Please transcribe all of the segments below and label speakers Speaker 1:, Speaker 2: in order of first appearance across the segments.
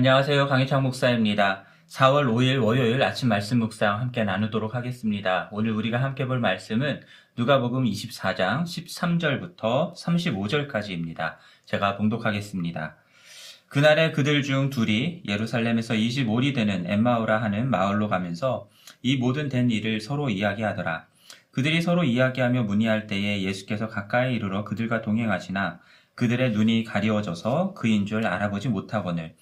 Speaker 1: 안녕하세요. 강희창 목사입니다. 4월 5일 월요일 아침 말씀 묵상 함께 나누도록 하겠습니다. 오늘 우리가 함께 볼 말씀은 누가복음 24장 13절부터 35절까지입니다. 제가 봉독하겠습니다. 그날에 그들 중 둘이 예루살렘에서 25리 되는 엠마오라 하는 마을로 가면서 이 모든 된 일을 서로 이야기하더라. 그들이 서로 이야기하며 문의할 때에 예수께서 가까이 이르러 그들과 동행하시나 그들의 눈이 가리워져서 그인 줄 알아보지 못하거늘.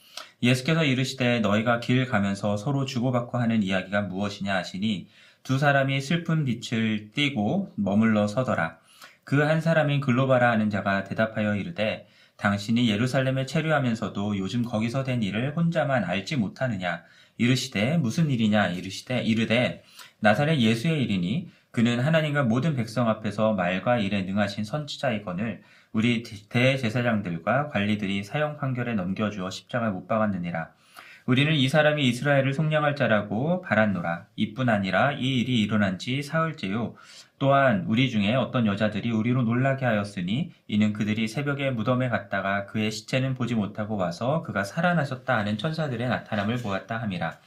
Speaker 1: 예수께서 이르시되 너희가 길 가면서 서로 주고받고 하는 이야기가 무엇이냐 하시니 두 사람이 슬픈 빛을 띠고 머물러 서더라. 그 한 사람인 글로바라 하는 자가 대답하여 이르되 당신이 예루살렘에 체류하면서도 요즘 거기서 된 일을 혼자만 알지 못하느냐? 이르시되 무슨 일이냐? 이르시되 이르되 나사렛 예수의 일이니 그는 하나님과 모든 백성 앞에서 말과 일에 능하신 선지자이거늘 우리 대제사장들과 관리들이 사형 판결에 넘겨주어 십자가에 못 박았느니라. 우리는 이 사람이 이스라엘을 속량할 자라고 바랐노라. 이뿐 아니라 이 일이 일어난 지 사흘째요. 또한 우리 중에 어떤 여자들이 우리로 놀라게 하였으니 이는 그들이 새벽에 무덤에 갔다가 그의 시체는 보지 못하고 와서 그가 살아나셨다 하는 천사들의 나타남을 보았다 함이라.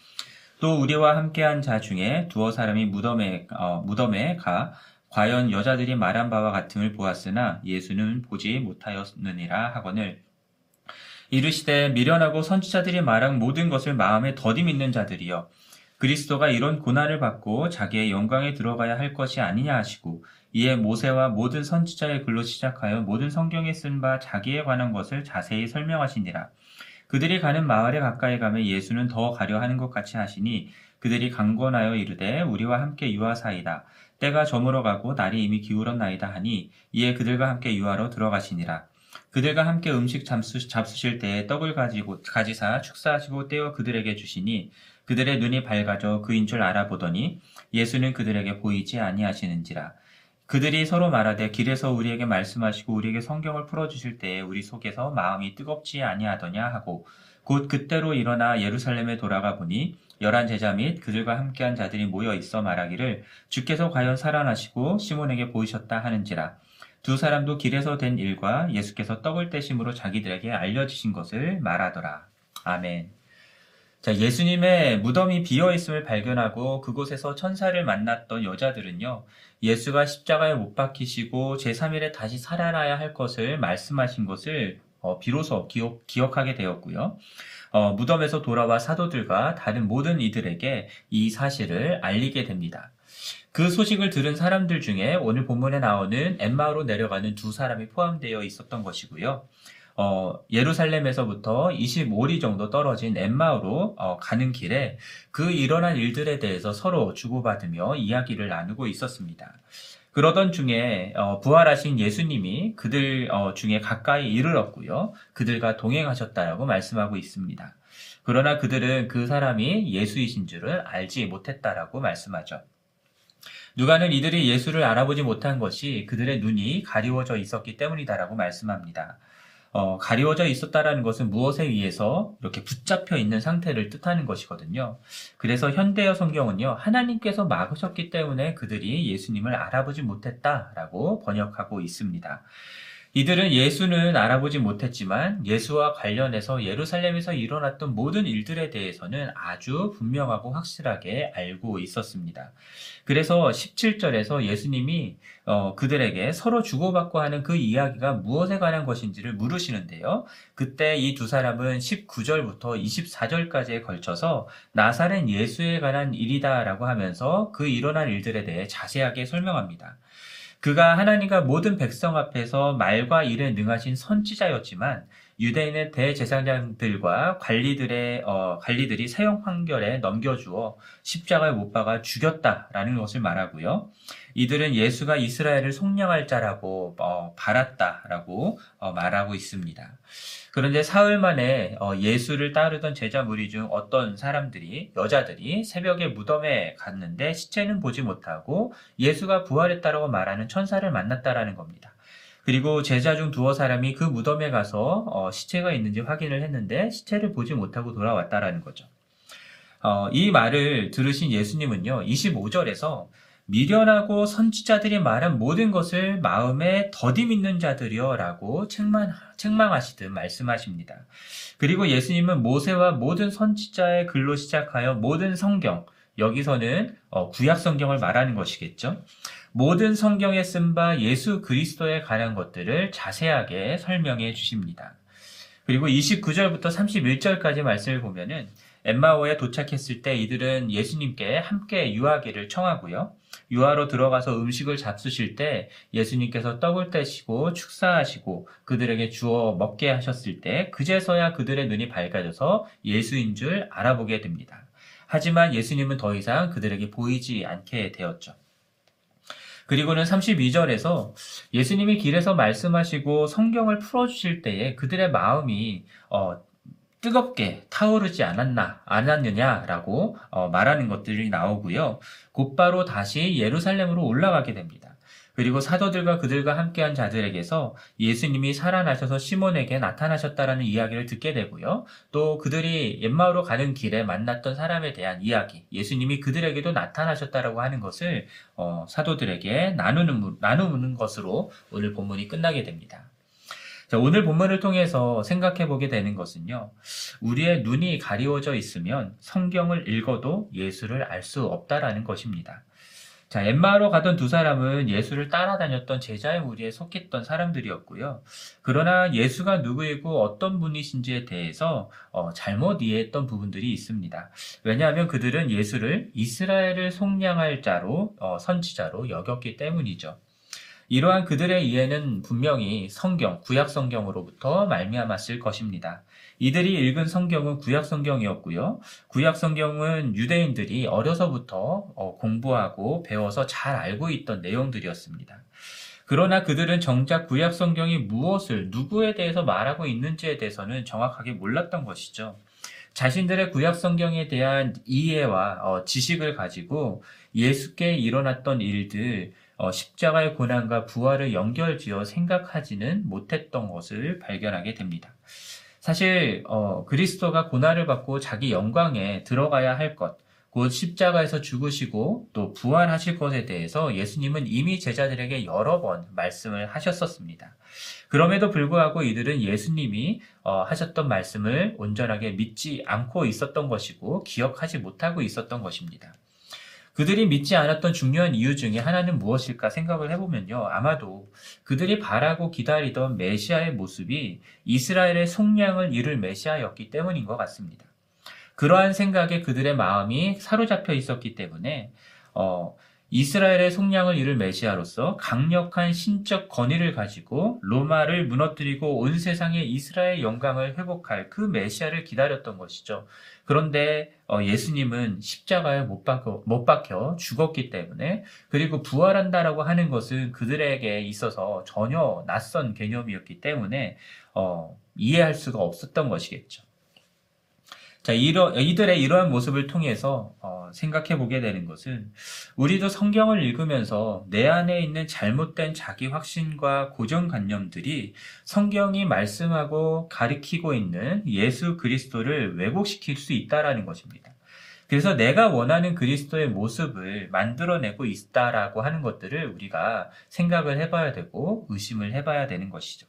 Speaker 1: 또 우리와 함께한 자 중에 두어 사람이 무덤에 어, 무덤에 가 과연 여자들이 말한 바와 같음을 보았으나 예수는 보지 못하였느니라 하거늘 이르시되 미련하고 선지자들이 말한 모든 것을 마음에 더디 믿는 자들이여 그리스도가 이런 고난을 받고 자기의 영광에 들어가야 할 것이 아니냐 하시고 이에 모세와 모든 선지자의 글로 시작하여 모든 성경에 쓴 바 자기에 관한 것을 자세히 설명하시니라 그들이 가는 마을에 가까이 가면 예수는 더 가려 하는 것 같이 하시니 그들이 강권하여 이르되 우리와 함께 유하사이다. 때가 저물어 가고 날이 이미 기울었나이다 하니 이에 그들과 함께 유하로 들어가시니라. 그들과 함께 음식 잡수, 잡수실 때에 떡을 가지고 가지사 축사하시고 떼어 그들에게 주시니 그들의 눈이 밝아져 그인 줄 알아보더니 예수는 그들에게 보이지 아니하시는지라. 그들이 서로 말하되 길에서 우리에게 말씀하시고 우리에게 성경을 풀어주실 때에 우리 속에서 마음이 뜨겁지 아니하더냐 하고 곧 그때로 일어나 예루살렘에 돌아가 보니 열한 제자 및 그들과 함께한 자들이 모여 있어 말하기를 주께서 과연 살아나시고 시몬에게 보이셨다 하는지라 두 사람도 길에서 된 일과 예수께서 떡을 떼심으로 자기들에게 알려주신 것을 말하더라. 아멘. 자, 예수님의 무덤이 비어 있음을 발견하고 그곳에서 천사를 만났던 여자들은요, 예수가 십자가에 못 박히시고 제3일에 다시 살아나야 할 것을 말씀하신 것을 어, 비로소 기억, 기억하게 되었고요. 어, 무덤에서 돌아와 사도들과 다른 모든 이들에게 이 사실을 알리게 됩니다. 그 소식을 들은 사람들 중에 오늘 본문에 나오는 엠마로 내려가는 두 사람이 포함되어 있었던 것이고요. 어, 예루살렘에서부터 25리 정도 떨어진 엠마로 어, 가는 길에 그 일어난 일들에 대해서 서로 주고받으며 이야기를 나누고 있었습니다. 그러던 중에 어, 부활하신 예수님이 그들 어, 중에 가까이 이르렀고요. 그들과 동행하셨다라고 말씀하고 있습니다. 그러나 그들은 그 사람이 예수이신 줄을 알지 못했다라고 말씀하죠. 누가는 이들이 예수를 알아보지 못한 것이 그들의 눈이 가리워져 있었기 때문이다라고 말씀합니다. 어, 가리워져 있었다라는 것은 무엇에 의해서 이렇게 붙잡혀 있는 상태를 뜻하는 것이거든요. 그래서 현대어 성경은요, 하나님께서 막으셨기 때문에 그들이 예수님을 알아보지 못했다라고 번역하고 있습니다. 이들은 예수는 알아보지 못했지만 예수와 관련해서 예루살렘에서 일어났던 모든 일들에 대해서는 아주 분명하고 확실하게 알고 있었습니다. 그래서 17절에서 예수님이 어, 그들에게 서로 주고받고 하는 그 이야기가 무엇에 관한 것인지를 물으시는데요. 그때 이 두 사람은 19절부터 24절까지에 걸쳐서 나사렛 예수에 관한 일이다라고 하면서 그 일어난 일들에 대해 자세하게 설명합니다. 그가 하나님과 모든 백성 앞에서 말과 일에 능하신 선지자였지만 유대인의 대제사장들과 관리들의 어, 관리들이 사형 판결에 넘겨주어 십자가에 못 박아 죽였다라는 것을 말하고요. 이들은 예수가 이스라엘을 속량할 자라고 어, 바랐다라고 어, 말하고 있습니다. 그런데 사흘 만에 어, 예수를 따르던 제자 무리 중 어떤 사람들이 여자들이 새벽에 무덤에 갔는데 시체는 보지 못하고 예수가 부활했다라고 말하는 천사를 만났다라는 겁니다. 그리고 제자 중 두어 사람이 그 무덤에 가서 어, 시체가 있는지 확인을 했는데 시체를 보지 못하고 돌아왔다라는 거죠. 어, 이 말을 들으신 예수님은요, 25절에서 미련하고 선지자들이 말한 모든 것을 마음에 더디 믿는 자들이여 라고 책망, 책망하시듯 말씀하십니다. 그리고 예수님은 모세와 모든 선지자의 글로 시작하여 모든 성경, 여기서는 어, 구약 성경을 말하는 것이겠죠. 모든 성경에 쓴 바 예수 그리스도에 관한 것들을 자세하게 설명해 주십니다. 그리고 29절부터 31절까지 말씀을 보면은 엠마오에 도착했을 때 이들은 예수님께 함께 유하기를 청하고요. 유하로 들어가서 음식을 잡수실 때 예수님께서 떡을 떼시고 축사하시고 그들에게 주어 먹게 하셨을 때 그제서야 그들의 눈이 밝아져서 예수인 줄 알아보게 됩니다. 하지만 예수님은 더 이상 그들에게 보이지 않게 되었죠. 그리고는 32절에서 예수님이 길에서 말씀하시고 성경을 풀어주실 때에 그들의 마음이 어, 뜨겁게 타오르지 않았나, 않았느냐라고 어, 말하는 것들이 나오고요. 곧바로 다시 예루살렘으로 올라가게 됩니다. 그리고 사도들과 그들과 함께한 자들에게서 예수님이 살아나셔서 시몬에게 나타나셨다라는 이야기를 듣게 되고요. 또 그들이 옛마을로 가는 길에 만났던 사람에 대한 이야기, 예수님이 그들에게도 나타나셨다라고 하는 것을 어, 사도들에게 나누는 나누는 것으로 오늘 본문이 끝나게 됩니다. 자, 오늘 본문을 통해서 생각해 보게 되는 것은요. 우리의 눈이 가리워져 있으면 성경을 읽어도 예수를 알 수 없다라는 것입니다. 자, 엠마로 가던 두 사람은 예수를 따라다녔던 제자의 무리에 속했던 사람들이었고요. 그러나 예수가 누구이고 어떤 분이신지에 대해서 어, 잘못 이해했던 부분들이 있습니다. 왜냐하면 그들은 예수를 이스라엘을 속량할 자로 어, 선지자로 여겼기 때문이죠. 이러한 그들의 이해는 분명히 성경, 구약 성경으로부터 말미암았을 것입니다. 이들이 읽은 성경은 구약 성경이었고요. 구약 성경은 유대인들이 어려서부터 어, 공부하고 배워서 잘 알고 있던 내용들이었습니다. 그러나 그들은 정작 구약 성경이 무엇을 누구에 대해서 말하고 있는지에 대해서는 정확하게 몰랐던 것이죠. 자신들의 구약 성경에 대한 이해와 어, 지식을 가지고 예수께 일어났던 일들, 어, 십자가의 고난과 부활을 연결지어 생각하지는 못했던 것을 발견하게 됩니다. 사실 어, 그리스도가 고난을 받고 자기 영광에 들어가야 할 것, 곧 십자가에서 죽으시고 또 부활하실 것에 대해서 예수님은 이미 제자들에게 여러 번 말씀을 하셨었습니다. 그럼에도 불구하고 이들은 예수님이 어, 하셨던 말씀을 온전하게 믿지 않고 있었던 것이고 기억하지 못하고 있었던 것입니다. 그들이 믿지 않았던 중요한 이유 중에 하나는 무엇일까 생각을 해보면요. 아마도 그들이 바라고 기다리던 메시아의 모습이 이스라엘의 속량을 이룰 메시아였기 때문인 것 같습니다. 그러한 생각에 그들의 마음이 사로잡혀 있었기 때문에 어, 이스라엘의 속량을 이룰 메시아로서 강력한 신적 권위를 가지고 로마를 무너뜨리고 온 세상에 이스라엘 영광을 회복할 그 메시아를 기다렸던 것이죠. 그런데 어, 예수님은 십자가에 못 박혀, 못 박혀 죽었기 때문에 그리고 부활한다라고 하는 것은 그들에게 있어서 전혀 낯선 개념이었기 때문에 어, 이해할 수가 없었던 것이겠죠. 자, 이러, 이들의 이러한 모습을 통해서 어, 생각해 보게 되는 것은 우리도 성경을 읽으면서 내 안에 있는 잘못된 자기 확신과 고정관념들이 성경이 말씀하고 가리키고 있는 예수 그리스도를 왜곡시킬 수 있다라는 것입니다. 그래서 내가 원하는 그리스도의 모습을 만들어내고 있다라고 하는 것들을 우리가 생각을 해봐야 되고 의심을 해봐야 되는 것이죠.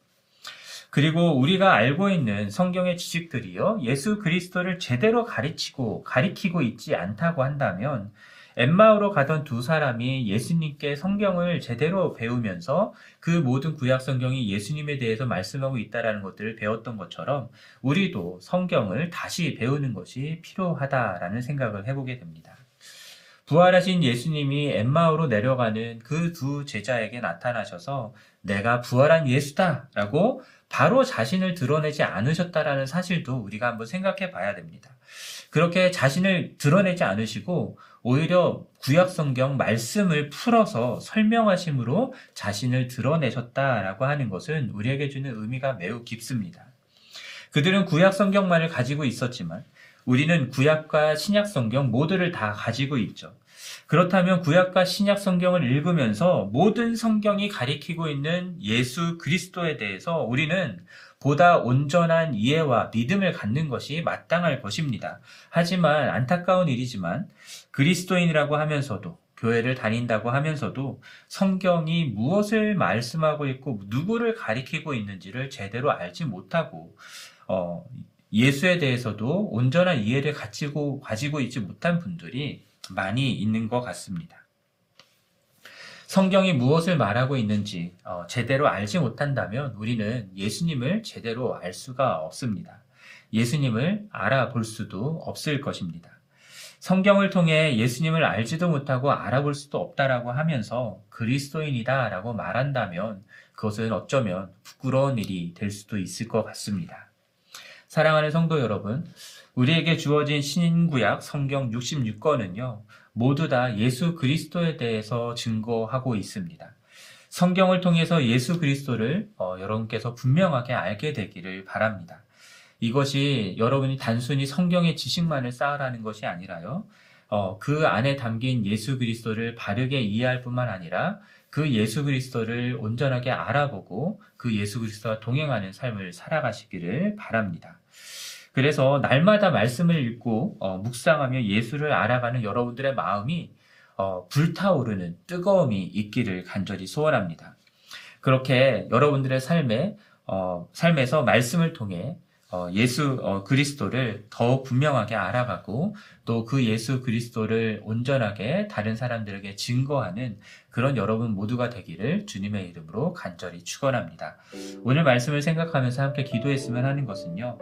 Speaker 1: 그리고 우리가 알고 있는 성경의 지식들이요. 예수 그리스도를 제대로 가르치고 가리키고 있지 않다고 한다면 엠마오로 가던 두 사람이 예수님께 성경을 제대로 배우면서 그 모든 구약 성경이 예수님에 대해서 말씀하고 있다라는 것들을 배웠던 것처럼 우리도 성경을 다시 배우는 것이 필요하다라는 생각을 해보게 됩니다. 부활하신 예수님이 엠마오로 내려가는 그 두 제자에게 나타나셔서 내가 부활한 예수다라고 바로 자신을 드러내지 않으셨다라는 사실도 우리가 한번 생각해 봐야 됩니다. 그렇게 자신을 드러내지 않으시고 오히려 구약 성경 말씀을 풀어서 설명하심으로 자신을 드러내셨다라고 하는 것은 우리에게 주는 의미가 매우 깊습니다. 그들은 구약 성경만을 가지고 있었지만 우리는 구약과 신약 성경 모두를 다 가지고 있죠. 그렇다면 구약과 신약 성경을 읽으면서 모든 성경이 가리키고 있는 예수 그리스도에 대해서 우리는 보다 온전한 이해와 믿음을 갖는 것이 마땅할 것입니다. 하지만 안타까운 일이지만 그리스도인이라고 하면서도 교회를 다닌다고 하면서도 성경이 무엇을 말씀하고 있고 누구를 가리키고 있는지를 제대로 알지 못하고 어, 예수에 대해서도 온전한 이해를 가지고 가지고 있지 못한 분들이 많이 있는 것 같습니다. 성경이 무엇을 말하고 있는지 어, 제대로 알지 못한다면 우리는 예수님을 제대로 알 수가 없습니다. 예수님을 알아볼 수도 없을 것입니다. 성경을 통해 예수님을 알지도 못하고 알아볼 수도 없다라고 하면서 그리스도인이다라고 말한다면 그것은 어쩌면 부끄러운 일이 될 수도 있을 것 같습니다. 사랑하는 성도 여러분, 우리에게 주어진 신구약 성경 66권은요, 모두 다 예수 그리스도에 대해서 증거하고 있습니다. 성경을 통해서 예수 그리스도를 어, 여러분께서 분명하게 알게 되기를 바랍니다. 이것이 여러분이 단순히 성경의 지식만을 쌓으라는 것이 아니라요. 어, 그 안에 담긴 예수 그리스도를 바르게 이해할 뿐만 아니라 그 예수 그리스도를 온전하게 알아보고 그 예수 그리스도와 동행하는 삶을 살아가시기를 바랍니다. 그래서 날마다 말씀을 읽고 어, 묵상하며 예수를 알아가는 여러분들의 마음이 어, 불타오르는 뜨거움이 있기를 간절히 소원합니다. 그렇게 여러분들의 삶에 어, 삶에서 말씀을 통해 어, 예수 어, 그리스도를 더욱 분명하게 알아가고 또 그 예수 그리스도를 온전하게 다른 사람들에게 증거하는 그런 여러분 모두가 되기를 주님의 이름으로 간절히 축원합니다. 오늘 말씀을 생각하면서 함께 기도했으면 하는 것은요.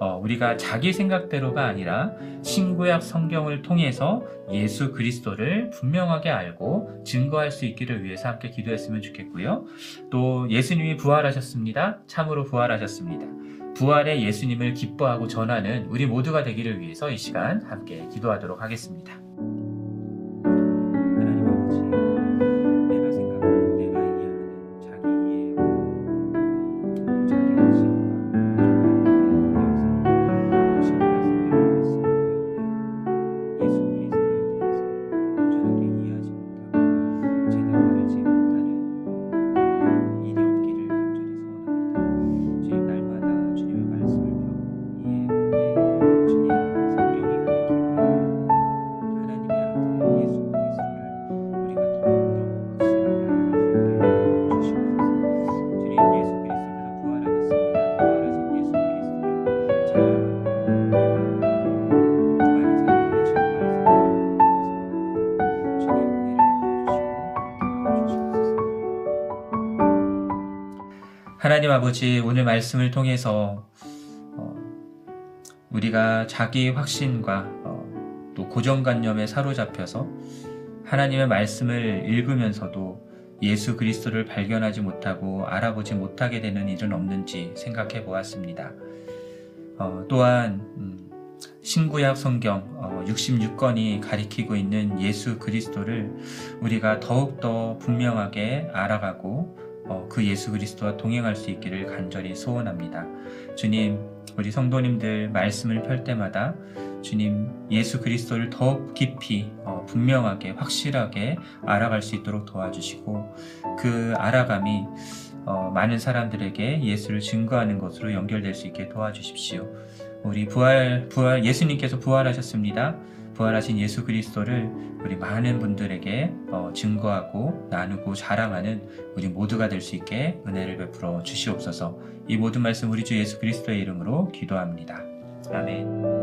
Speaker 1: 어, 우리가 자기 생각대로가 아니라 신구약 성경을 통해서 예수 그리스도를 분명하게 알고 증거할 수 있기를 위해서 함께 기도했으면 좋겠고요. 또 예수님이 부활하셨습니다. 참으로 부활하셨습니다. 부활의 예수님을 기뻐하고 전하는 우리 모두가 되기를 위해서 이 시간 함께 기도하도록 하겠습니다. 하나님 아버지 오늘 말씀을 통해서 어, 우리가 자기 확신과 어, 또 고정관념에 사로잡혀서 하나님의 말씀을 읽으면서도 예수 그리스도를 발견하지 못하고 알아보지 못하게 되는 일은 없는지 생각해 보았습니다. 어, 또한 음, 신구약 성경 66권이 가리키고 있는 예수 그리스도를 우리가 더욱더 분명하게 알아가고 어, 그 예수 그리스도와 동행할 수 있기를 간절히 소원합니다. 주님, 우리 성도님들 말씀을 펼 때마다 주님 예수 그리스도를 더욱 깊이 어, 분명하게 확실하게 알아갈 수 있도록 도와주시고 그 알아감이 어, 많은 사람들에게 예수를 증거하는 것으로 연결될 수 있게 도와주십시오. 우리 부활 부활 예수님께서 부활하셨습니다. 부활하신 예수 그리스도를 우리 많은 분들에게 어, 증거하고 나누고 자랑하는 우리 모두가 될 수 있게 은혜를 베풀어 주시옵소서. 이 모든 말씀 우리 주 예수 그리스도의 이름으로 기도합니다. 아멘.